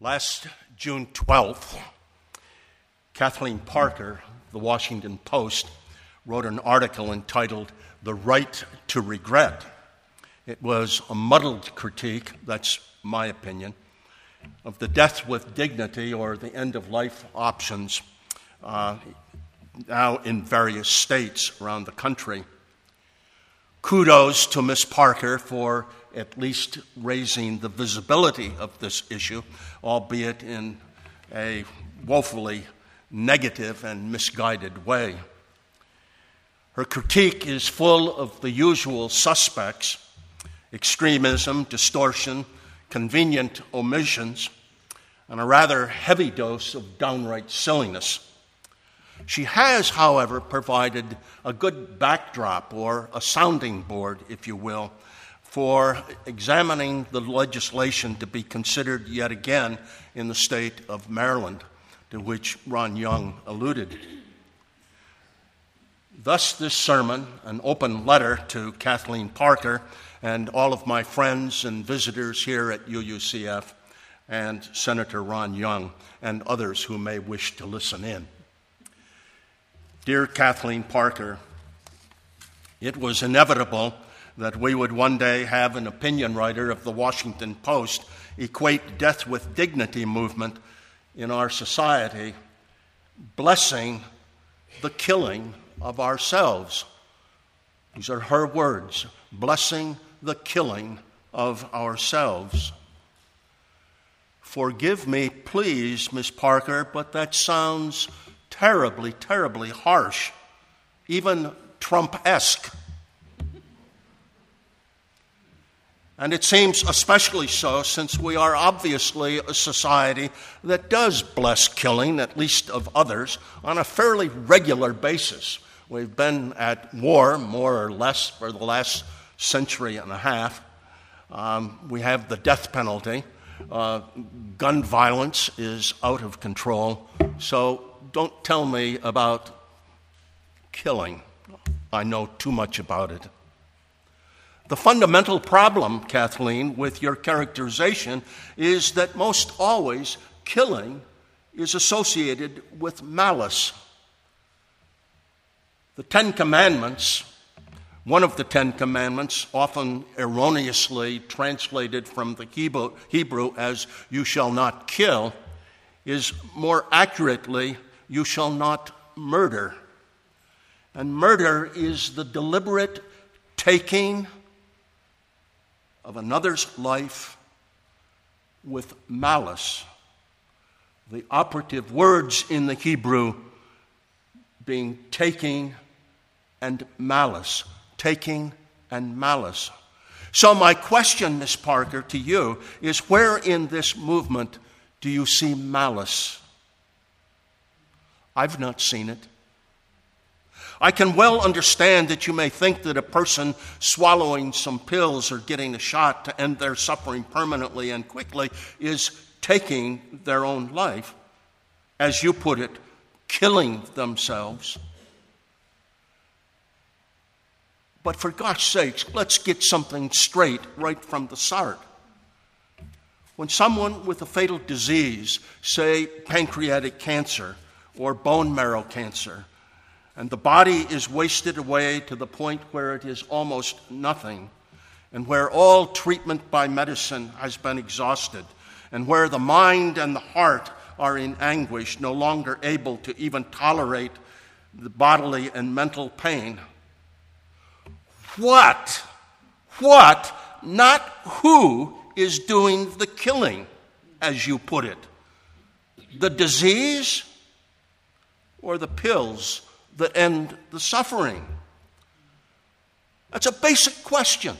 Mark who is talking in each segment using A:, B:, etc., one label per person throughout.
A: Last June 12th, Kathleen Parker, the Washington Post, wrote an article entitled The Right to Regret. It was a muddled critique, that's my opinion, of the death with dignity or the end of life options uh, now in various states around the country. Kudos to Miss Parker for at least raising the visibility of this issue, albeit in a woefully negative and misguided way. Her critique is full of the usual suspects extremism, distortion, convenient omissions, and a rather heavy dose of downright silliness. She has, however, provided a good backdrop or a sounding board, if you will, for examining the legislation to be considered yet again in the state of Maryland, to which Ron Young alluded. Thus, this sermon, an open letter to Kathleen Parker and all of my friends and visitors here at UUCF, and Senator Ron Young, and others who may wish to listen in. Dear Kathleen Parker, it was inevitable that we would one day have an opinion writer of the Washington Post equate death with dignity movement in our society, blessing the killing of ourselves. These are her words blessing the killing of ourselves. Forgive me, please, Miss Parker, but that sounds terribly, terribly harsh, even Trump esque. And it seems especially so since we are obviously a society that does bless killing, at least of others, on a fairly regular basis. We've been at war, more or less, for the last century and a half. Um, we have the death penalty. Uh, gun violence is out of control. So don't tell me about killing. I know too much about it. The fundamental problem, Kathleen, with your characterization is that most always killing is associated with malice. The Ten Commandments, one of the Ten Commandments, often erroneously translated from the Hebrew, as you shall not kill, is more accurately, you shall not murder. And murder is the deliberate taking of another's life with malice. The operative words in the Hebrew being taking and malice. Taking and malice. So, my question, Miss Parker, to you is where in this movement do you see malice? I've not seen it. I can well understand that you may think that a person swallowing some pills or getting a shot to end their suffering permanently and quickly is taking their own life, as you put it, killing themselves. But for God's sakes, let's get something straight right from the start. When someone with a fatal disease, say pancreatic cancer or bone marrow cancer, and the body is wasted away to the point where it is almost nothing, and where all treatment by medicine has been exhausted, and where the mind and the heart are in anguish, no longer able to even tolerate the bodily and mental pain. What, what, not who is doing the killing, as you put it? The disease or the pills that end the suffering? That's a basic question.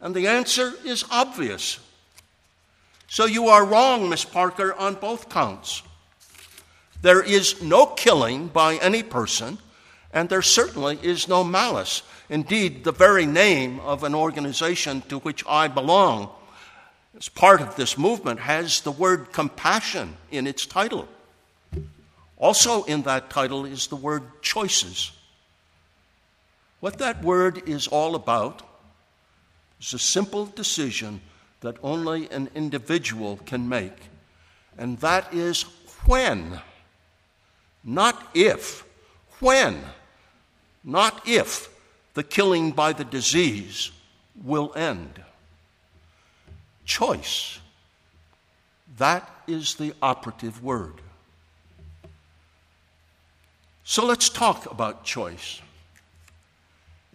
A: And the answer is obvious. So you are wrong, Miss Parker, on both counts. There is no killing by any person, and there certainly is no malice. Indeed, the very name of an organization to which I belong, as part of this movement, has the word compassion in its title. Also, in that title is the word choices. What that word is all about is a simple decision that only an individual can make and that is when, not if, when, not if the killing by the disease will end. Choice. That is the operative word. So let's talk about choice.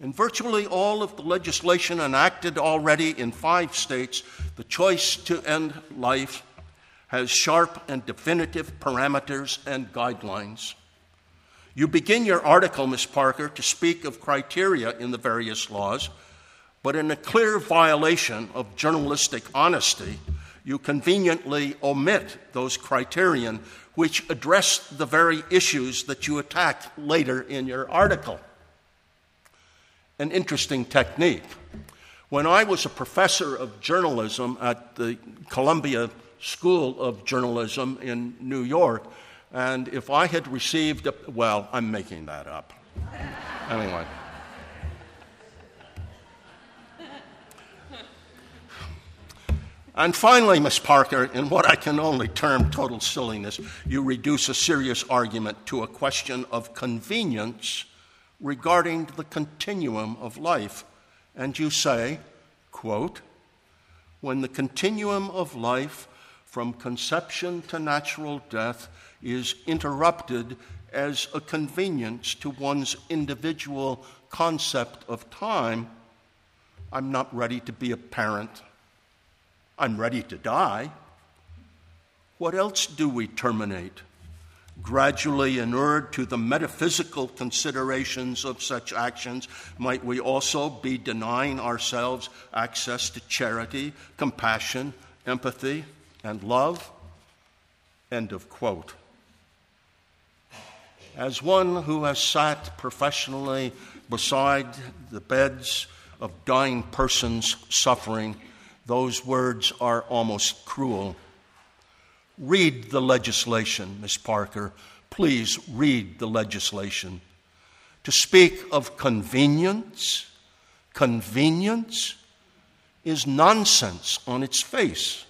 A: In virtually all of the legislation enacted already in five states, the choice to end life has sharp and definitive parameters and guidelines. You begin your article, Ms. Parker, to speak of criteria in the various laws, but in a clear violation of journalistic honesty, you conveniently omit those criterion which address the very issues that you attack later in your article. An interesting technique. When I was a professor of journalism at the Columbia School of Journalism in New York, and if I had received, a, well, I'm making that up. anyway. And finally, Miss Parker, in what I can only term total silliness, you reduce a serious argument to a question of convenience regarding the continuum of life. And you say, quote, when the continuum of life from conception to natural death is interrupted as a convenience to one's individual concept of time, I'm not ready to be a parent. I'm ready to die. What else do we terminate? Gradually inured to the metaphysical considerations of such actions, might we also be denying ourselves access to charity, compassion, empathy, and love? End of quote. As one who has sat professionally beside the beds of dying persons suffering, those words are almost cruel. Read the legislation, Miss Parker. Please read the legislation. To speak of convenience, convenience is nonsense on its face.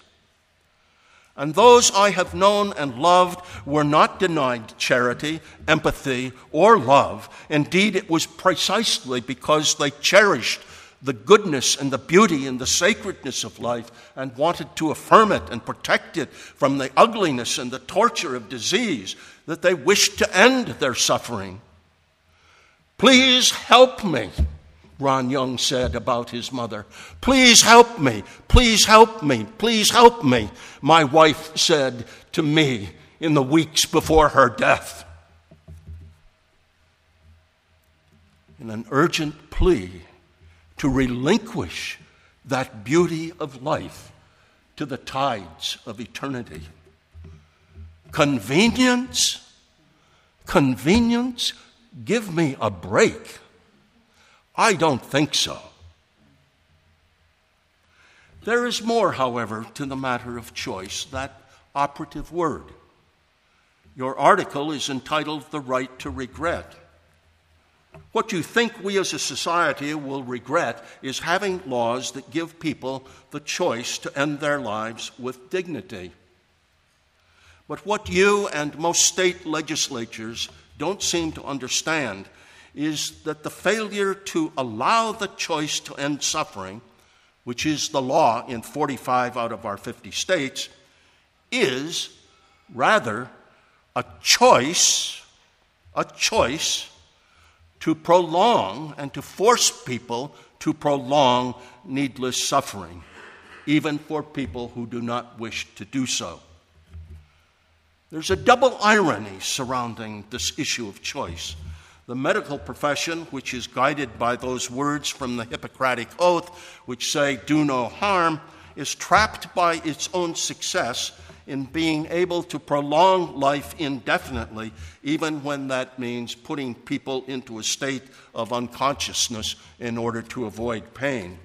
A: And those I have known and loved were not denied charity, empathy, or love. Indeed, it was precisely because they cherished the goodness and the beauty and the sacredness of life and wanted to affirm it and protect it from the ugliness and the torture of disease that they wished to end their suffering. Please help me, Ron Young said about his mother. Please help me, please help me, please help me, my wife said to me in the weeks before her death. In an urgent plea to relinquish that beauty of life to the tides of eternity. Convenience, convenience, give me a break. I don't think so. There is more, however, to the matter of choice, that operative word. Your article is entitled The Right to Regret. What you think we as a society will regret is having laws that give people the choice to end their lives with dignity. But what you and most state legislatures don't seem to understand is that the failure to allow the choice to end suffering, which is the law in 45 out of our 50 states, is rather a choice, a choice to prolong and to force people to prolong needless suffering, even for people who do not wish to do so. There's a double irony surrounding this issue of choice. The medical profession, which is guided by those words from the Hippocratic Oath, which say, do no harm, is trapped by its own success in being able to prolong life indefinitely, even when that means putting people into a state of unconsciousness in order to avoid pain.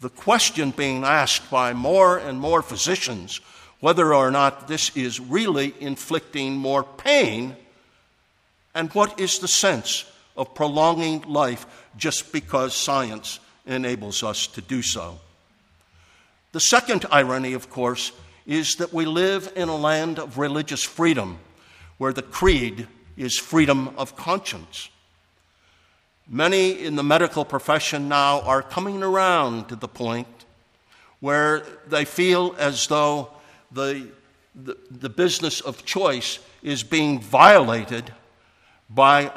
A: The question being asked by more and more physicians whether or not this is really inflicting more pain, and what is the sense of prolonging life just because science enables us to do so. The second irony, of course, is that we live in a land of religious freedom where the creed is freedom of conscience. Many in the medical profession now are coming around to the point where they feel as though the, the, the business of choice is being violated by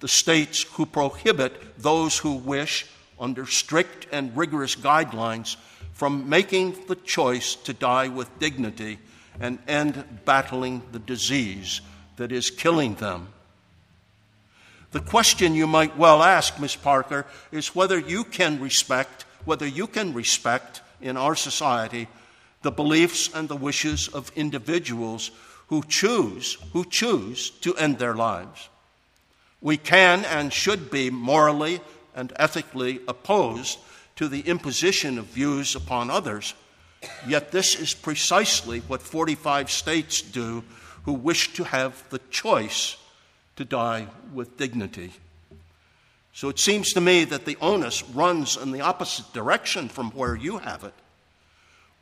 A: the states who prohibit those who wish, under strict and rigorous guidelines, from making the choice to die with dignity and end battling the disease that is killing them. The question you might well ask, Miss Parker, is whether you can respect, whether you can respect in our society the beliefs and the wishes of individuals who choose, who choose to end their lives. We can and should be morally and ethically opposed to the imposition of views upon others, yet this is precisely what 45 states do who wish to have the choice to die with dignity. So it seems to me that the onus runs in the opposite direction from where you have it.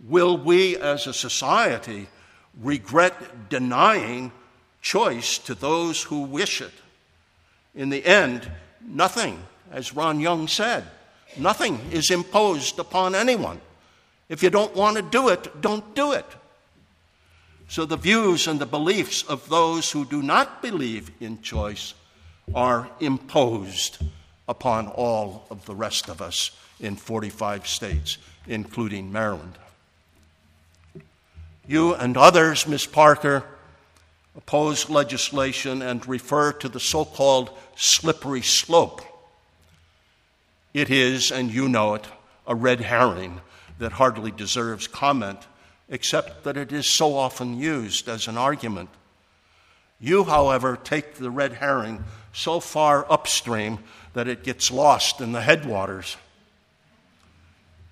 A: Will we as a society regret denying choice to those who wish it? In the end, nothing, as Ron Young said, nothing is imposed upon anyone. If you don't want to do it, don't do it. So the views and the beliefs of those who do not believe in choice are imposed upon all of the rest of us in 45 states, including Maryland. You and others, Ms. Parker, oppose legislation and refer to the so called slippery slope. It is, and you know it, a red herring that hardly deserves comment except that it is so often used as an argument. You, however, take the red herring so far upstream that it gets lost in the headwaters.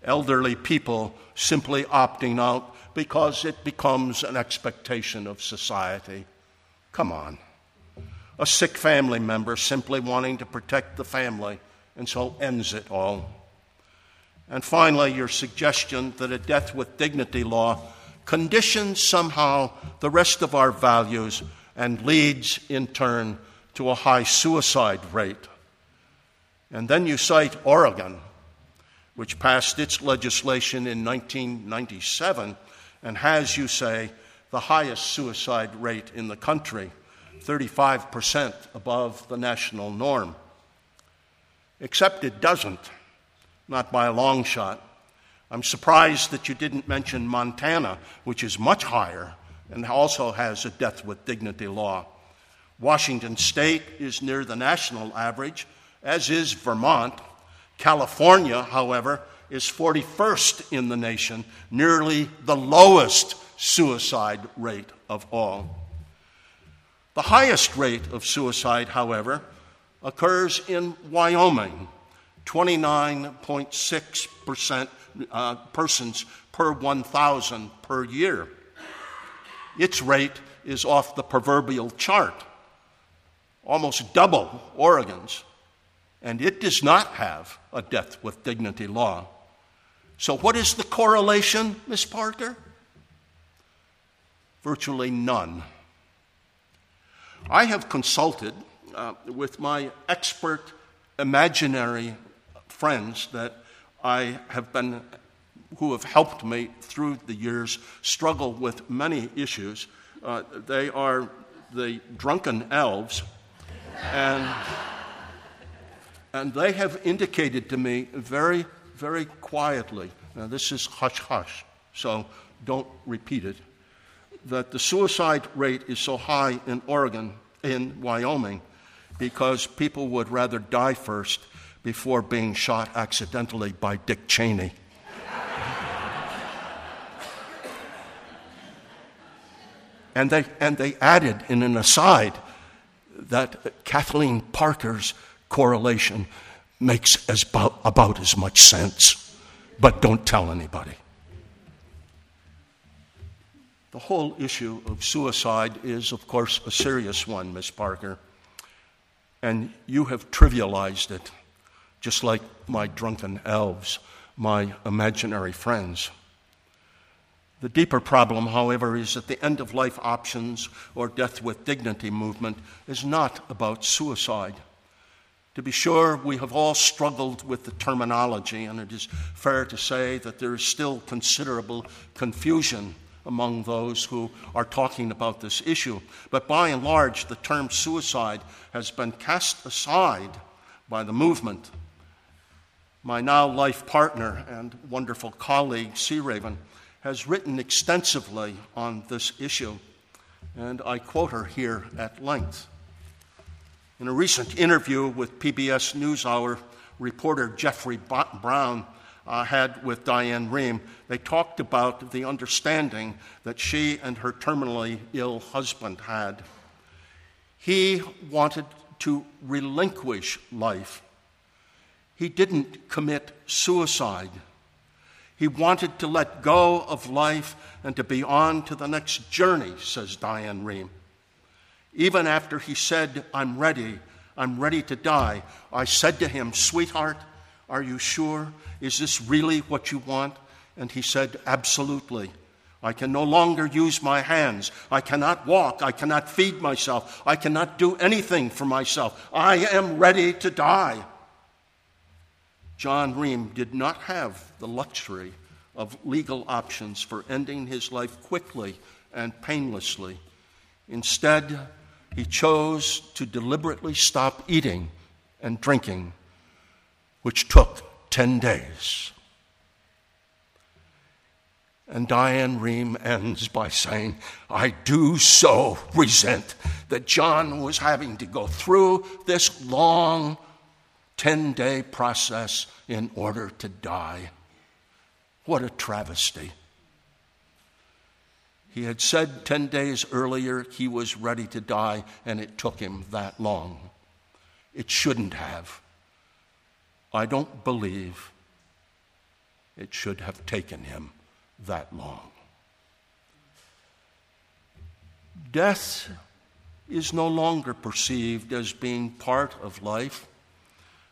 A: Elderly people simply opting out because it becomes an expectation of society. Come on. A sick family member simply wanting to protect the family and so ends it all. And finally, your suggestion that a death with dignity law conditions somehow the rest of our values and leads in turn to a high suicide rate. And then you cite Oregon, which passed its legislation in 1997 and has, you say, the highest suicide rate in the country, 35% above the national norm. Except it doesn't not by a long shot. I'm surprised that you didn't mention Montana, which is much higher and also has a death with dignity law. Washington State is near the national average, as is Vermont. California, however, is 41st in the nation, nearly the lowest suicide rate of all. The highest rate of suicide, however, occurs in Wyoming, 29.6% uh, persons per 1,000 per year. Its rate is off the proverbial chart, almost double Oregon's, and it does not have a death with dignity law. So, what is the correlation, Miss Parker? Virtually none. I have consulted uh, with my expert imaginary friends that I have been, who have helped me through the years, struggle with many issues. Uh, they are the drunken elves, and, and they have indicated to me very, very quietly, now this is hush hush, so don't repeat it, that the suicide rate is so high in Oregon, in Wyoming, because people would rather die first before being shot accidentally by Dick Cheney. and, they, and they added in an aside that Kathleen Parker's correlation makes as about, about as much sense, but don't tell anybody. The whole issue of suicide is, of course, a serious one, Miss Parker, and you have trivialized it just like my drunken elves, my imaginary friends. The deeper problem, however, is that the end of life options or death with dignity movement is not about suicide. To be sure, we have all struggled with the terminology, and it is fair to say that there is still considerable confusion among those who are talking about this issue. But by and large, the term suicide has been cast aside by the movement. My now life partner and wonderful colleague, Sea Raven, has written extensively on this issue, and I quote her here at length. In a recent interview with PBS NewsHour reporter Jeffrey Brown uh, had with Diane Rehm, they talked about the understanding that she and her terminally ill husband had. He wanted to relinquish life. He didn't commit suicide. He wanted to let go of life and to be on to the next journey, says Diane Rehm. Even after he said, I'm ready, I'm ready to die, I said to him, Sweetheart, are you sure? Is this really what you want? And he said, Absolutely. I can no longer use my hands. I cannot walk. I cannot feed myself. I cannot do anything for myself. I am ready to die. John Rehm did not have the luxury of legal options for ending his life quickly and painlessly. Instead, he chose to deliberately stop eating and drinking, which took 10 days. And Diane Rehm ends by saying, I do so resent that John was having to go through this long 10 day process in order to die. What a travesty. He had said 10 days earlier he was ready to die, and it took him that long. It shouldn't have. I don't believe it should have taken him that long. Death is no longer perceived as being part of life.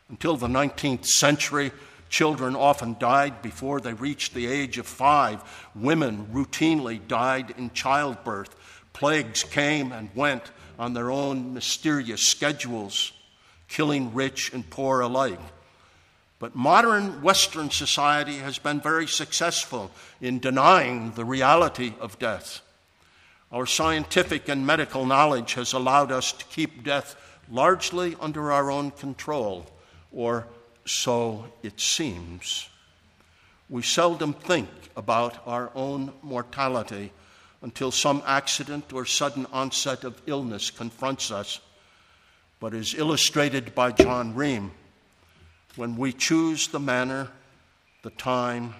A: Until the 19th century, Children often died before they reached the age of five. Women routinely died in childbirth. Plagues came and went on their own mysterious schedules, killing rich and poor alike. But modern Western society has been very successful in denying the reality of death. Our scientific and medical knowledge has allowed us to keep death largely under our own control, or so it seems. We seldom think about our own mortality until some accident or sudden onset of illness confronts us. But as illustrated by John Rehm, when we choose the manner, the time,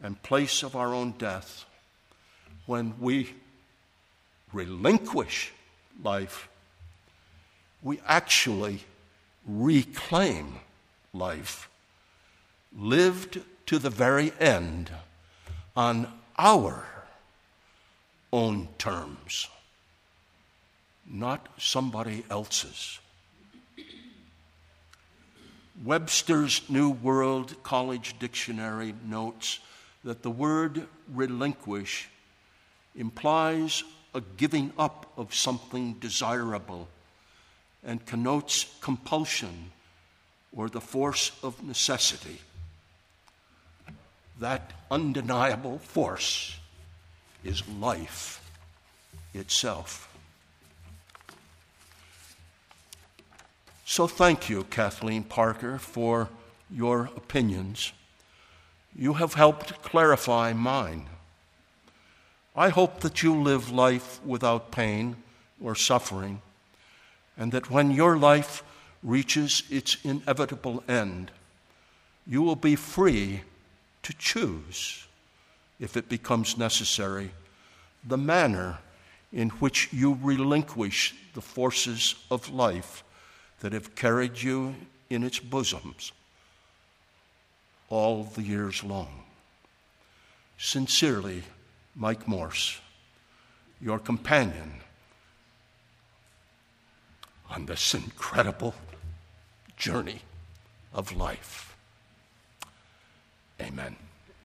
A: and place of our own death, when we relinquish life, we actually reclaim life, lived to the very end on our own terms, not somebody else's. Webster's New World College Dictionary notes that the word relinquish implies a giving up of something desirable and connotes compulsion or the force of necessity. That undeniable force is life itself. So thank you, Kathleen Parker, for your opinions. You have helped clarify mine. I hope that you live life without pain or suffering, and that when your life reaches its inevitable end, you will be free to choose, if it becomes necessary, the manner in which you relinquish the forces of life that have carried you in its bosoms all the years long. Sincerely, Mike Morse, your companion on this incredible journey of life. Amen.